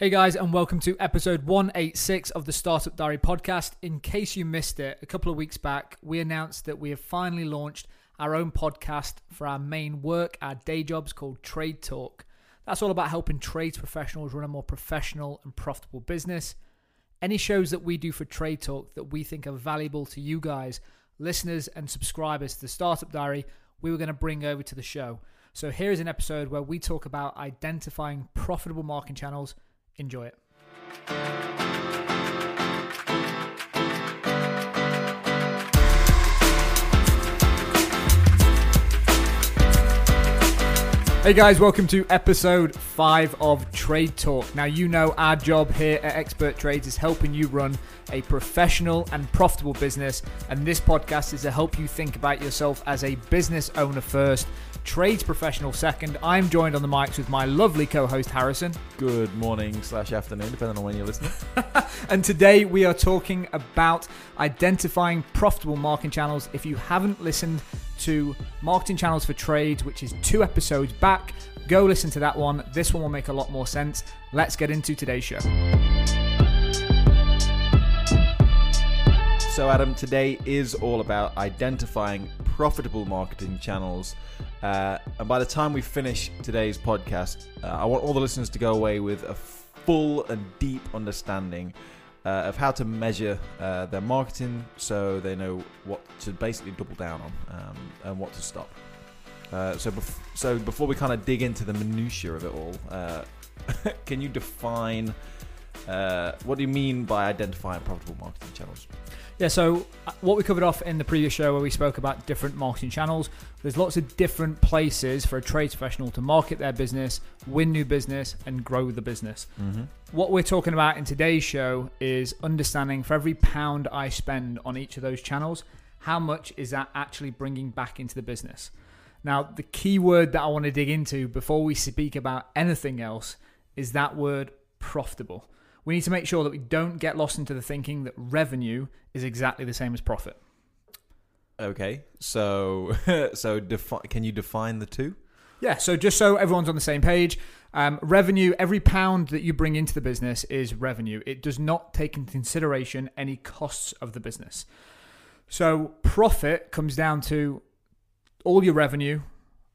Hey guys, and welcome to episode 186 of the Startup Diary podcast. In case you missed it, a couple of weeks back, we announced that we have finally launched our own podcast for our main work, our day jobs called Trade Talk. That's all about helping trades professionals run a more professional and profitable business. Any shows that we do for Trade Talk that we think are valuable to you guys, listeners and subscribers to the Startup Diary, we were going to bring over to the show. So here's an episode where we talk about identifying profitable marketing channels Enjoy it. Hey guys, welcome to episode 5 of Trade Talk. Now, you know our job here at Expert Trades is helping you run a professional and profitable business, and this podcast is to help you think about yourself as a business owner first trades professional second. I'm joined on the mics with my lovely co-host Harrison. Good morning slash afternoon, depending on when you're listening. and today we are talking about identifying profitable marketing channels. If you haven't listened to Marketing Channels for Trades, which is two episodes back, go listen to that one. This one will make a lot more sense. Let's get into today's show. So, Adam, today is all about identifying profitable marketing channels. Uh, and by the time we finish today's podcast, uh, I want all the listeners to go away with a full and deep understanding uh, of how to measure uh, their marketing so they know what to basically double down on um, and what to stop. Uh, so, bef- so before we kind of dig into the minutiae of it all, uh, can you define what do you mean by identifying profitable marketing channels? Yeah, so uh, what we covered off in the previous show where we spoke about different marketing channels, there's lots of different places for a trade professional to market their business, win new business, and grow the business. Mm-hmm. What we're talking about in today's show is understanding for every pound I spend on each of those channels, how much is that actually bringing back into the business? Now, the key word that I want to dig into before we speak about anything else is that word profitable we need to make sure that we don't get lost into the thinking that revenue is exactly the same as profit. Okay, so so defi- can you define the two? Yeah, so just so everyone's on the same page, um, revenue, every pound that you bring into the business is revenue. It does not take into consideration any costs of the business. So profit comes down to all your revenue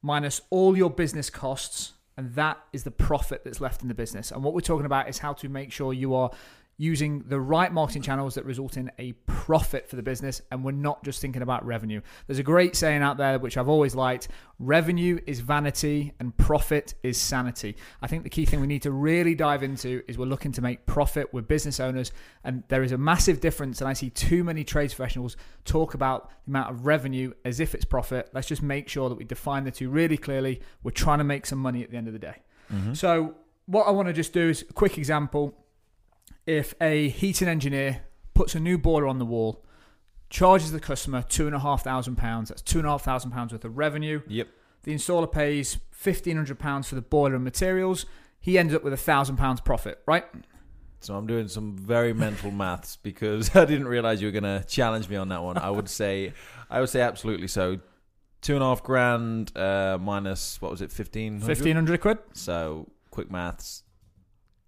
minus all your business costs and that is the profit that's left in the business. And what we're talking about is how to make sure you are using the right marketing channels that result in a profit for the business and we're not just thinking about revenue. There's a great saying out there which I've always liked, revenue is vanity and profit is sanity. I think the key thing we need to really dive into is we're looking to make profit, we're business owners and there is a massive difference and I see too many trades professionals talk about the amount of revenue as if it's profit. Let's just make sure that we define the two really clearly. We're trying to make some money at the end of the day. Mm-hmm. So what I want to just do is a quick example if a heating engineer puts a new boiler on the wall, charges the customer two and a half thousand pounds. That's two and a half thousand pounds worth of revenue. Yep. The installer pays fifteen hundred pounds for the boiler and materials. He ends up with a thousand pounds profit, right? So I'm doing some very mental maths because I didn't realize you were going to challenge me on that one. I would say, I would say absolutely so. Two and a half grand uh, minus what was it, fifteen? Fifteen hundred quid. So quick maths,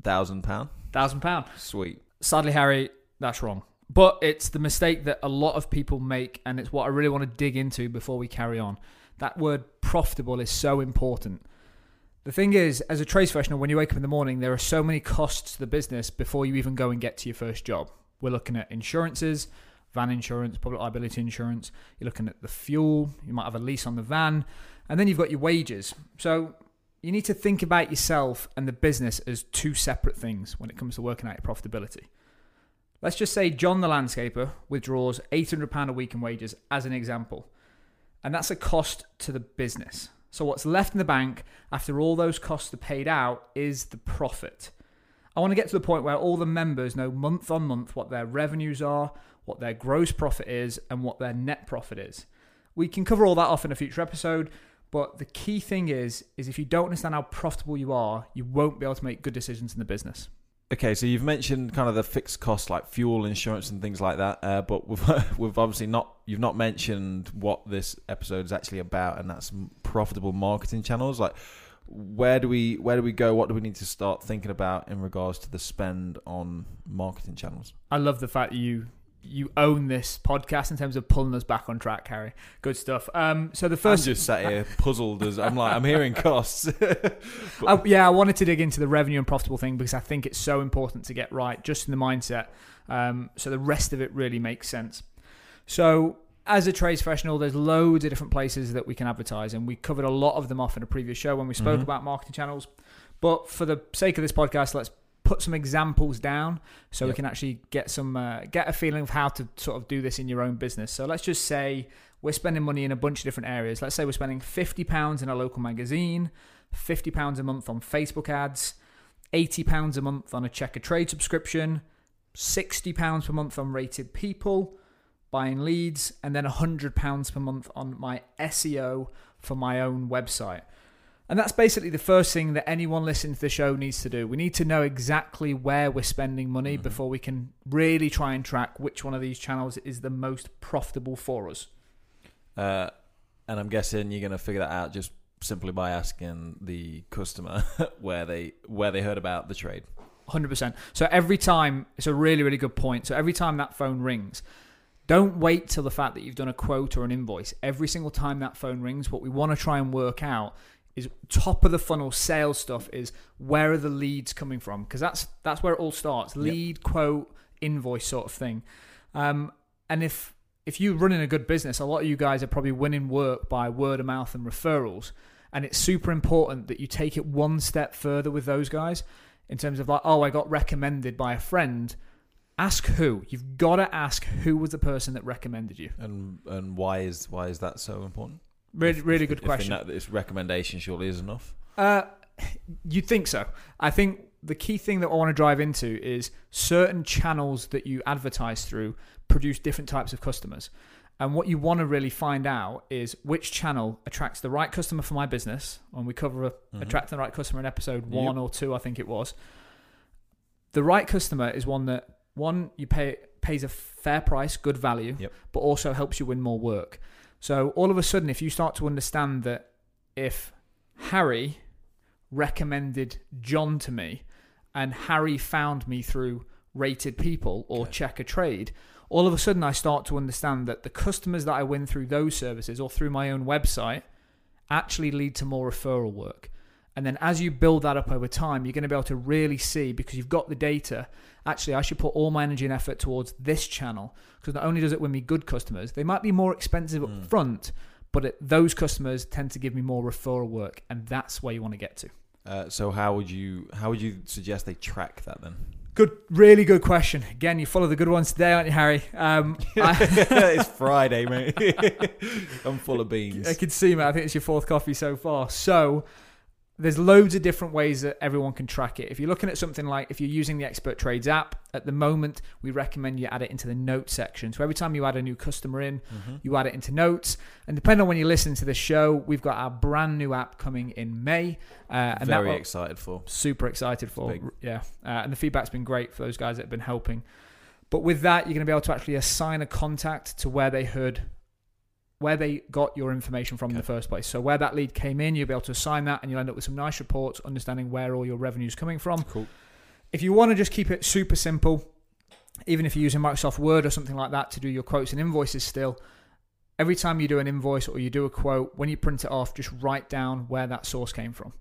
thousand pound. Thousand pound. Sweet. Sadly, Harry, that's wrong. But it's the mistake that a lot of people make, and it's what I really want to dig into before we carry on. That word profitable is so important. The thing is, as a trade professional, when you wake up in the morning, there are so many costs to the business before you even go and get to your first job. We're looking at insurances, van insurance, public liability insurance. You're looking at the fuel. You might have a lease on the van. And then you've got your wages. So you need to think about yourself and the business as two separate things when it comes to working out your profitability. Let's just say John the landscaper withdraws £800 a week in wages as an example, and that's a cost to the business. So, what's left in the bank after all those costs are paid out is the profit. I want to get to the point where all the members know month on month what their revenues are, what their gross profit is, and what their net profit is. We can cover all that off in a future episode, but the key thing is, is if you don't understand how profitable you are, you won't be able to make good decisions in the business. Okay, so you've mentioned kind of the fixed costs like fuel, insurance, and things like that, uh, but we've we've obviously not you've not mentioned what this episode is actually about, and that's profitable marketing channels. Like, where do we where do we go? What do we need to start thinking about in regards to the spend on marketing channels? I love the fact that you you own this podcast in terms of pulling us back on track, Harry. Good stuff. Um, so the first, I'm just sat here puzzled as I'm like I'm hearing costs. I, yeah, I wanted to dig into the revenue and profitable thing because I think it's so important to get right, just in the mindset. Um, so the rest of it really makes sense. So as a trades professional, there's loads of different places that we can advertise, and we covered a lot of them off in a previous show when we spoke Mhm. about marketing channels. But for the sake of this podcast, let's put some examples down so we can actually get some uh, get a feeling of how to sort of do this in your own business. So let's just say we're spending money in a bunch of different areas. Let's say we're spending fifty pounds in a local magazine, fifty pounds a month on Facebook ads, eighty pounds a month on a Checkatrade subscription, sixty pounds per month on rated people buying leads, and then £100 per month on my SEO for my own website. And that's basically the first thing that anyone listening to the show needs to do. We need to know exactly where we're spending money Mhm. before we can really try and track which one of these channels is the most profitable for us. uh, and I'm guessing you're going to figure that out just simply by asking the customer where they where they heard about the trade. 100%. So every time, it's a really, really good point. So every time that phone rings, don't wait till the fact that you've done a quote or an invoice. Every single time that phone rings, what we want to try and work out is top of the funnel sales stuff is where are the leads coming from? Because that's that's where it all starts. Yep. Lead, quote, invoice sort of thing. Um, and if if you're running a good business, a lot of you guys are probably winning work by word of mouth and referrals. And it's super important that you take it one step further with those guys in terms of like, oh, I got recommended by a friend. Ask who. You've got to ask who was the person that recommended you. And and why is why is that so important? Really, really if- good if question. this recommendation surely is enough. Uh, you'd think so. I think the key thing that I want to drive into is certain channels that you advertise through produce different types of customers. And what you want to really find out is which channel attracts the right customer for my business. And we cover a, Mhm. attracting the right customer in episode Yep. one or two, I think it was. The right customer is one that one you pay pays a fair price, good value, Yep. but also helps you win more work. So all of a sudden, if you start to understand that if Harry recommended John to me, and Harry found me through rated people or Okay. Checkatrade, all of a sudden I start to understand that the customers that I win through those services or through my own website actually lead to more referral work. And then as you build that up over time, you're going to be able to really see because you've got the data. Actually, I should put all my energy and effort towards this channel because not only does it win me good customers, they might be more expensive up Mm. front, but it, those customers tend to give me more referral work, and that's where you want to get to. Uh, so how would you how would you suggest they track that then? Good, really good question. Again, you follow the good ones today, aren't you, Harry? Um, I, it's Friday, mate. I'm full of beans. I can see, mate. I think it's your fourth coffee so far. So there's loads of different ways that everyone can track it. If you're looking at something like if you're using the Expert Trades app, at the moment we recommend you add it into the notes section. So every time you add a new customer in, Mhm. you add it into notes. And depending on when you listen to the show, we've got our brand new app coming in May. Uh, and that Very will- excited for. super excited for. big. Yeah, uh, and the feedback's been great for those guys that have been helping. But with that, you're going to be able to actually assign a contact to where they heard, where they got your information from in the first place. So where that lead came in, you'll be able to assign that, and you'll end up with some nice reports, understanding where all your revenue is coming from. Cool. If you want to just keep it super simple, even if you're using Microsoft Word or something like that to do your quotes and invoices still, every time you do an invoice or you do a quote, when you print it off, just write down where that source came from.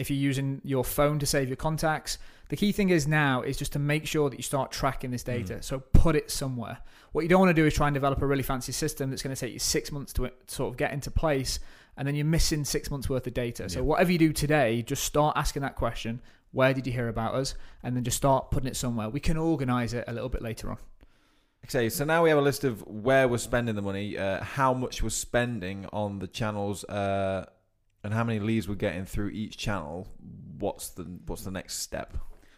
If you're using your phone to save your contacts, the key thing is now is just to make sure that you start tracking this data. Mm. So put it somewhere. What you don't want to do is try and develop a really fancy system that's going to take you six months to sort of get into place, and then you're missing six months worth of data. So Yeah. whatever you do today, just start asking that question: Where did you hear about us? And then just start putting it somewhere. We can organize it a little bit later on. Okay, so now we have a list of where we're spending the money, uh, how much we're spending on the channels, uh, and how many leads we're getting through each channel. What's the what's the next step?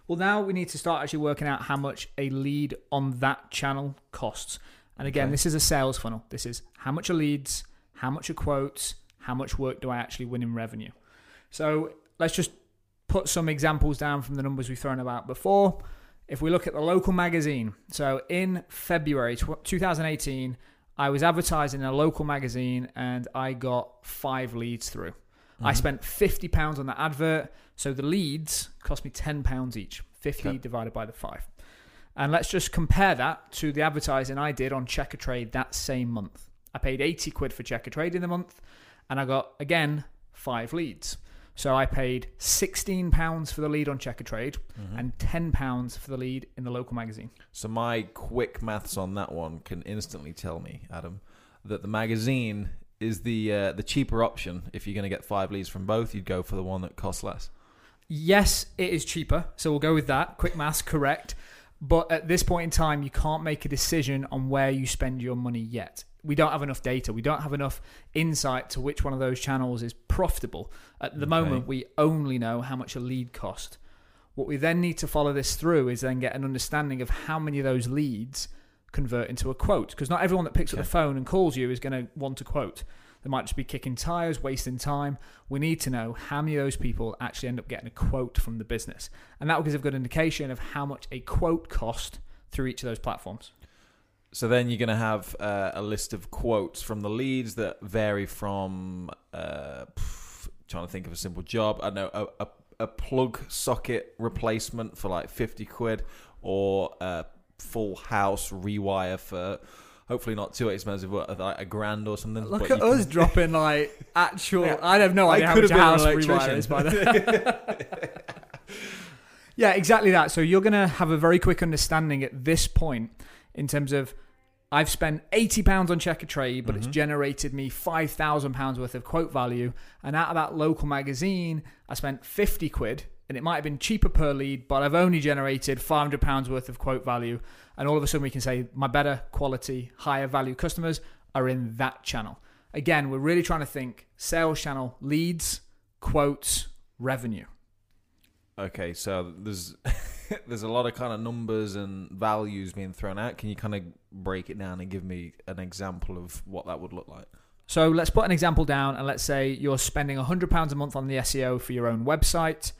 Well, now we need to start actually working out how much a lead on that channel costs. And again, Okay. this is a sales funnel. This is how much are leads, how much are quotes, how much work do I actually win in revenue. So let's just put some examples down from the numbers we've thrown about before. If we look at the local magazine, so in February 2018, I was advertising in a local magazine and I got five leads through. I Mhm. spent fifty pounds on that advert, so the leads cost me ten pounds each. Fifty Okay. divided by the five, and let's just compare that to the advertising I did on Checkatrade that same month. I paid eighty quid for Checkatrade in the month, and I got again five leads. So I paid sixteen pounds for the lead on Checkatrade Mhm. and ten pounds for the lead in the local magazine. So my quick maths on that one can instantly tell me, Adam, that the magazine is the uh, the cheaper option. If you're going to get five leads from both, you'd go for the one that costs less. Yes, it is cheaper, so we'll go with that. Quick maths, correct. But at this point in time, you can't make a decision on where you spend your money yet. We don't have enough data. We don't have enough insight to which one of those channels is profitable. At the Okay. moment, we only know how much a lead cost. What we then need to follow this through is then get an understanding of how many of those leads convert into a quote. Because not everyone that picks up the phone and calls you is going to want a quote. They might just be kicking tires, wasting time. We need to know how many of those people actually end up getting a quote from the business. And that will give us a good indication of how much a quote cost through each of those platforms. So then you're going to have uh, a list of quotes from the leads that vary from uh, pff, trying to think of a simple job. I don't know a, a, a plug socket replacement for like fifty quid, or a full house rewire for hopefully not too expensive, like a grand or something. Look But at you can- us dropping like actual. Yeah. I have no I idea how could much a house rewire is by the Yeah, exactly that. So you're going to have a very quick understanding at this point in terms of I've spent eighty pounds on Checkatrade, but it's Mhm. generated me five thousand pounds worth of quote value. And out of that local magazine, I spent fifty quid, and it might have been cheaper per lead, but I've only generated five hundred pounds worth of quote value. And all of a sudden, we can say my better quality, higher value customers are in that channel. Again, we're really trying to think sales channel, leads, quotes, revenue. Okay, so there's there's a lot of kind of numbers and values being thrown out. Can you kind of break it down and give me an example of what that would look like? So let's put an example down and let's say you're spending £100 a month on the SEO for your own website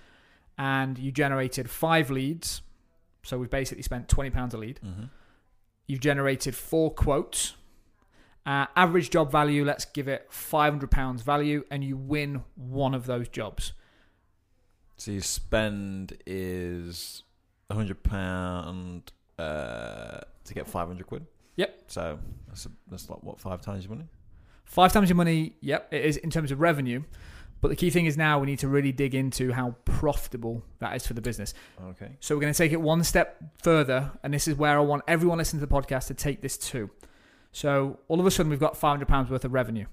and you generated five leads. So we've basically spent £20 a lead. Mm-hmm. You've generated four quotes. Uh, average job value, let's give it £500 value, and you win one of those jobs. So your spend is a hundred pound uh, to get five hundred quid. Yep. So that's a, that's like what five times your money. Five times your money, yep, it is in terms of revenue. But the key thing is now we need to really dig into how profitable that is for the business. Okay. So we're going to take it one step further, and this is where I want everyone listening to the podcast to take this to. So all of a sudden, we've got five hundred pounds worth of revenue.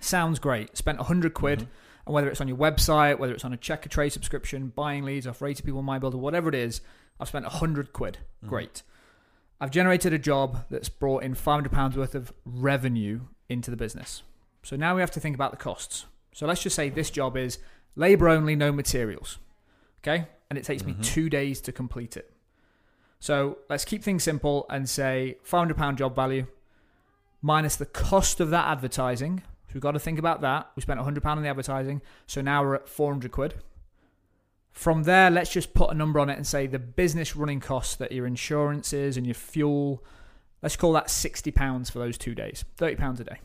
Sounds great. Spent hundred quid, Mhm. and whether it's on your website, whether it's on a check Checkatrade subscription, buying leads off rated people, my builder, whatever it is, I've spent hundred quid. Mhm. Great. I've generated a job that's brought in five hundred pounds worth of revenue into the business. So now we have to think about the costs. So let's just say this job is labor only, no materials. Okay? And it takes me Mhm. two days to complete it. So let's keep things simple and say £500 job value minus the cost of that advertising. So we've got to think about that. We spent £100 on the advertising. So now we're at 400 quid. From there, let's just put a number on it and say the business running costs that your insurances and your fuel, let's call that £60 for those two days, £30 a day.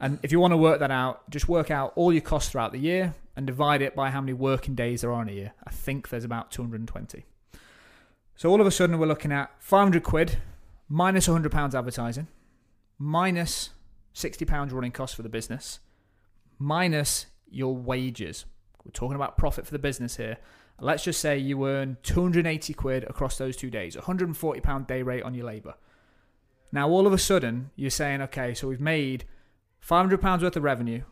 And if you want to work that out, just work out all your costs throughout the year and divide it by how many working days there are in a year. I think there's about 220. So all of a sudden, we're looking at 500 quid minus 100 pounds advertising, minus 60 pounds running costs for the business, minus your wages. We're talking about profit for the business here. Let's just say you earn 280 quid across those two days, 140 pound day rate on your labour. Now, all of a sudden, you're saying, okay, so we've made 500 pounds worth of revenue.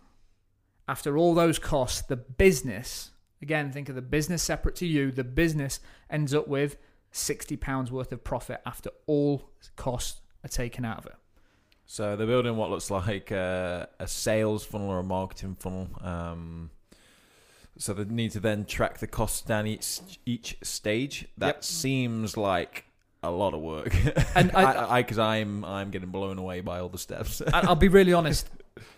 After all those costs, the business, again, think of the business separate to you, the business ends up with 60 pounds worth of profit after all costs are taken out of it. So they're building what looks like a, a sales funnel or a marketing funnel. Um, so they need to then track the costs down each each stage. That Yep. seems like a lot of work. And I- I, because I'm I'm getting blown away by all the steps. And I'll be really honest.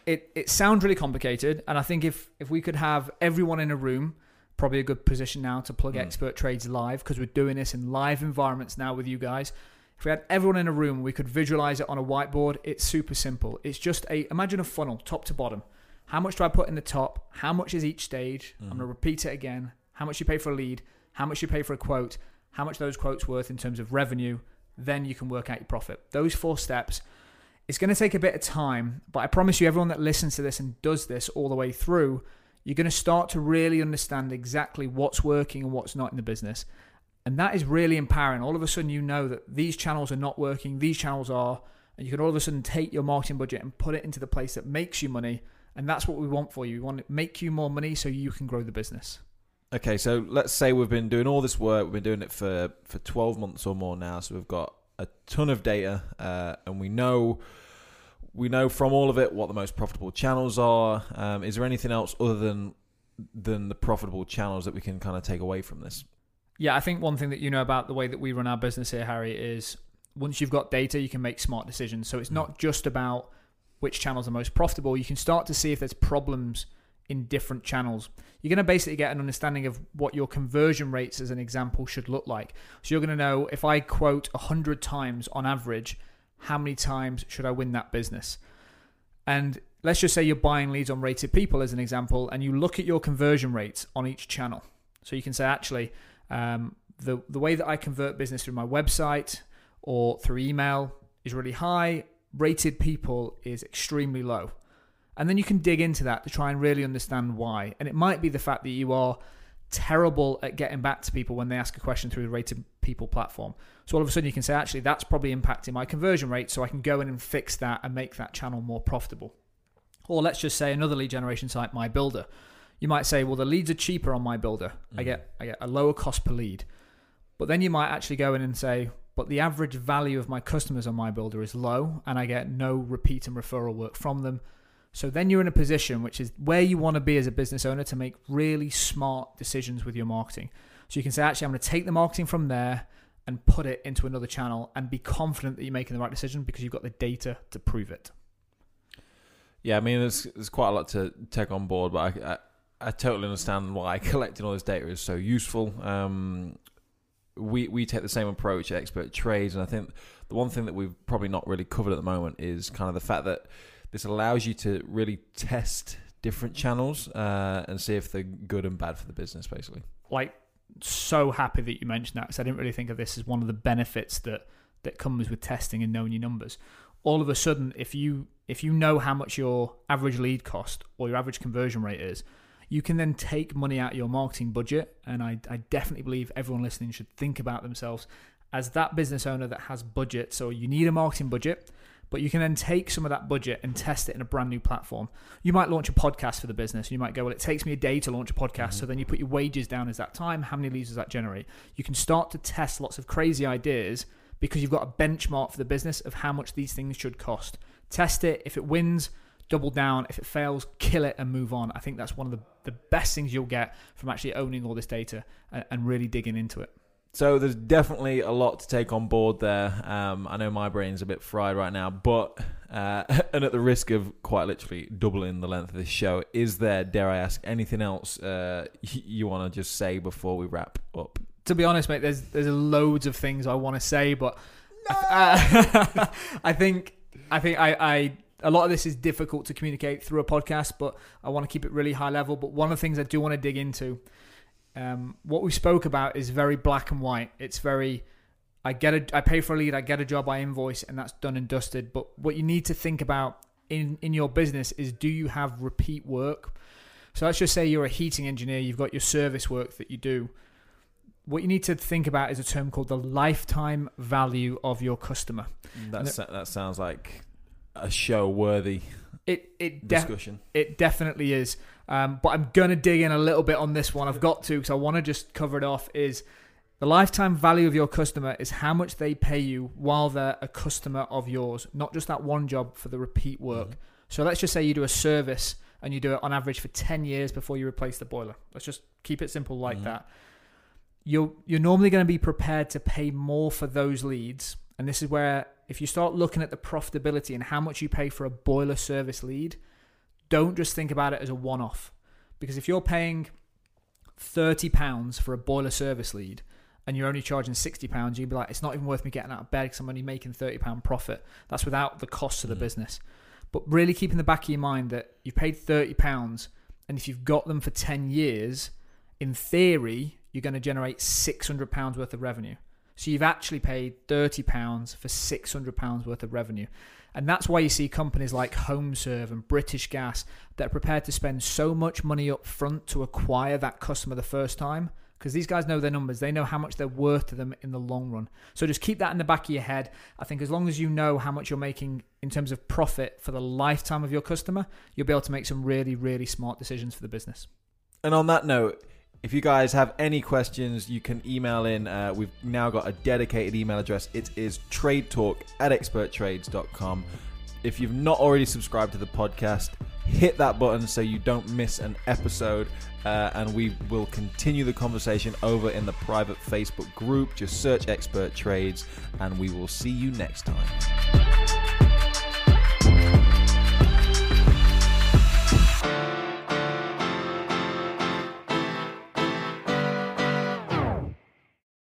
It it sounds really complicated, and I think if if we could have everyone in a room, probably a good position now to plug Mm. expert trades live because we're doing this in live environments now with you guys. If we had everyone in a room, we could visualize it on a whiteboard. It's super simple. It's just a imagine a funnel, top to bottom. How much do I put in the top? How much is each stage? I'm Mhm. going to repeat it again. How much you pay for a lead? How much you pay for a quote? How much those quotes worth in terms of revenue? Then you can work out your profit. Those four steps. It's going to take a bit of time, but I promise you, everyone that listens to this and does this all the way through, you're going to start to really understand exactly what's working and what's not in the business. And that is really empowering. All of a sudden, you know that these channels are not working, these channels are, and you can all of a sudden take your marketing budget and put it into the place that makes you money. And that's what we want for you. We want to make you more money so you can grow the business. Okay, so let's say we've been doing all this work. We've been doing it for for twelve months or more now. So we've got a ton of data, uh, and we know we know from all of it what the most profitable channels are. Um, is there anything else other than than the profitable channels that we can kind of take away from this? Yeah, I think one thing that you know about the way that we run our business here, Harry, is once you've got data, you can make smart decisions. So it's not just about which channels are most profitable. You can start to see if there's problems in different channels. You're going to basically get an understanding of what your conversion rates, as an example, should look like. So you're going to know if I quote 100 times on average, how many times should I win that business? And let's just say you're buying leads on rated people, as an example, and you look at your conversion rates on each channel. So you can say, actually, um, the the way that I convert business through my website or through email is really high. Rated people is extremely low. And then you can dig into that to try and really understand why. And it might be the fact that you are terrible at getting back to people when they ask a question through the rated people platform. So all of a sudden you can say, actually, that's probably impacting my conversion rate. So I can go in and fix that and make that channel more profitable. Or let's just say another lead generation site, My Builder. You might say, well, the leads are cheaper on My Builder. I Mhm. get I get a lower cost per lead. But then you might actually go in and say, but the average value of my customers on My Builder is low, and I get no repeat and referral work from them. So then you're in a position which is where you want to be as a business owner to make really smart decisions with your marketing. So you can say, actually, I'm going to take the marketing from there and put it into another channel and be confident that you're making the right decision because you've got the data to prove it. Yeah, I mean, there's there's quite a lot to take on board, but I, I, I totally understand why collecting all this data is so useful. Um, we we take the same approach at Expert Trades, and I think the one thing that we've probably not really covered at the moment is kind of the fact that this allows you to really test different channels uh, and see if they're good and bad for the business, basically. like so happy that you mentioned that because I didn't really think of this as one of the benefits that that comes with testing and knowing your numbers. All of a sudden, if you if you know how much your average lead cost or your average conversion rate is, you can then take money out of your marketing budget. And I, I definitely believe everyone listening should think about themselves as that business owner that has budget. So you need a marketing budget, but you can then take some of that budget and test it in a brand new platform. You might launch a podcast for the business. You might go, well, it takes me a day to launch a podcast. So mm-hmm. then you put your wages down as that time. How many leads does that generate? You can start to test lots of crazy ideas because you've got a benchmark for the business of how much these things should cost. Test it. If it wins, double down. If it fails, kill it and move on. I think that's one of the, the best things you'll get from actually owning all this data and, and really digging into it. So there's definitely a lot to take on board there. Um, I know my brain's a bit fried right now, but uh, and at the risk of quite literally doubling the length of this show, is there, dare I ask, anything else uh, you want to just say before we wrap up? to be honest, mate, there's there's loads of things I want to say, but uh, I think I think I, I a lot of this is difficult to communicate through a podcast, but I want to keep it really high level. But one of the things I do want to dig into, um, what we spoke about is very black and white. It's very I get a I pay for a lead, I get a job, I invoice, and that's done and dusted. But what you need to think about in in your business is do you have repeat work? So let's just say you're a heating engineer, you've got your service work that you do what you need to think about is a term called the lifetime value of your customer. That's, that sounds like a show worthy It it de- discussion. it definitely is. Um, but I'm gonna dig in a little bit on this one. I've got to because I want to just cover it off. Is the lifetime value of your customer is how much they pay you while they're a customer of yours, not just that one job for the repeat work. So let's just say you do a service and you do it on average for 10 years before you replace the boiler. Let's just keep it simple like Mhm. that. You're you're normally going to be prepared to pay more for those leads. And this is where if you start looking at the profitability and how much you pay for a boiler service lead, don't just think about it as a one-off. Because if you're paying 30 pounds for a boiler service lead and you're only charging 60 pounds, you'd be like it's not even worth me getting out of bed because I'm only making 30 pound profit. That's without the cost of the Mhm. business. But really keep in the back of your mind that you've paid £30 and if you've got them for 10 years, in theory, you're going to generate £600 worth of revenue. So you've actually paid £30 for £600 worth of revenue. And that's why you see companies like HomeServe and British Gas that are prepared to spend so much money up front to acquire that customer the first time because these guys know their numbers. They know how much they're worth to them in the long run. So just keep that in the back of your head. I think as long as you know how much you're making in terms of profit for the lifetime of your customer, you'll be able to make some really, really smart decisions for the business. And on that note, if you guys have any questions, you can email in. Uh, we've now got a dedicated email address. It is tradetalk at experttrades.com. If you've not already subscribed to the podcast, hit that button so you don't miss an episode. Uh, and we will continue the conversation over in the private Facebook group. Just search Expert Trades, and we will see you next time.